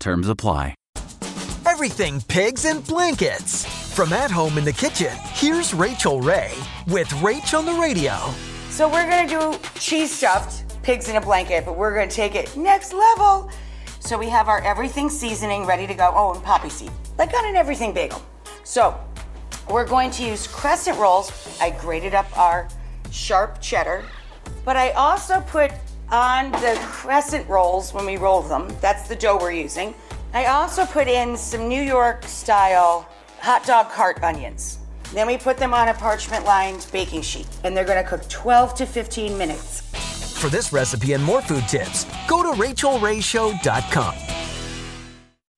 Terms apply. Everything pigs and blankets. From at home in the kitchen, here's Rachael Ray with Rach on the radio. So we're gonna do cheese stuffed pigs in a blanket, but we're gonna take it next level. So we have our everything seasoning ready to go. Oh, and poppy seed, like on an everything bagel. So we're going to use crescent rolls. I grated up our sharp cheddar, but I also put on the crescent rolls when we roll them. That's the dough we're using. I also put in some New York style hot dog heart onions. Then we put them on a parchment lined baking sheet, and they're gonna cook 12 to 15 minutes. For this recipe and more food tips, go to rachaelrayshow.com.